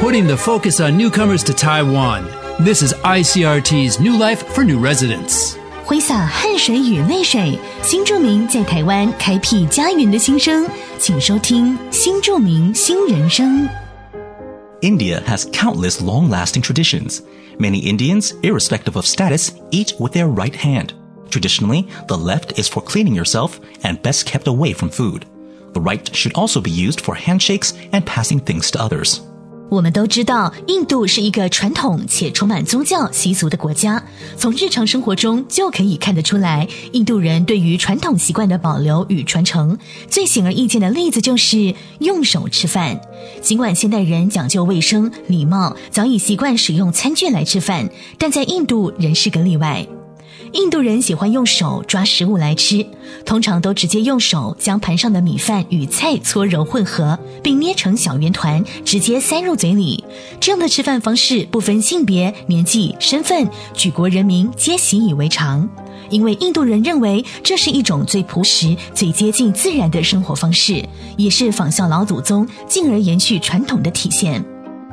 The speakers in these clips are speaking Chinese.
putting the focus on newcomers to Taiwan. This is ICRT's New Life for New Residents. 挥洒汗水与泪水，新住民在台湾开辟家园的心声，请收听《新住民新人生》。 India has countless long lasting traditions. Many Indians, irrespective of status, eat with their right hand. Traditionally, the left is for cleaning yourself and best kept away from food. The right should also be used for handshakes and passing things to others. 我们都知道，印度是一个传统且充满宗教习俗的国家。从日常生活中就可以看得出来，印度人对于传统习惯的保留与传承。最显而易见的例子就是用手吃饭。尽管现代人讲究卫生、礼貌，早已习惯使用餐具来吃饭，但在印度仍是个例外。印度人喜欢用手抓食物来吃，通常都直接用手将盘上的米饭与菜搓揉混合，并捏成小圆团，直接塞入嘴里。这样的吃饭方式不分性别、年纪、身份，举国人民皆习以为常。因为印度人认为这是一种最朴实、最接近自然的生活方式，也是仿效老祖宗，进而延续传统的体现。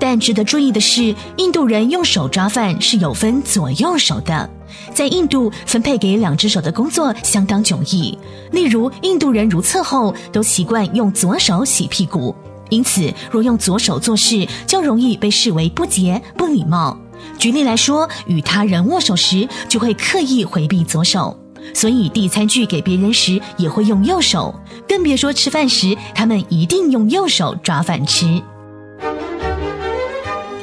但值得注意的是，印度人用手抓饭是有分左右手的。在印度，分配给两只手的工作相当迥异。例如，印度人如厕后都习惯用左手洗屁股，因此若用左手做事，就容易被视为不洁、不礼貌。举例来说，与他人握手时，就会刻意回避左手，所以递餐具给别人时也会用右手，更别说吃饭时，他们一定用右手抓饭吃。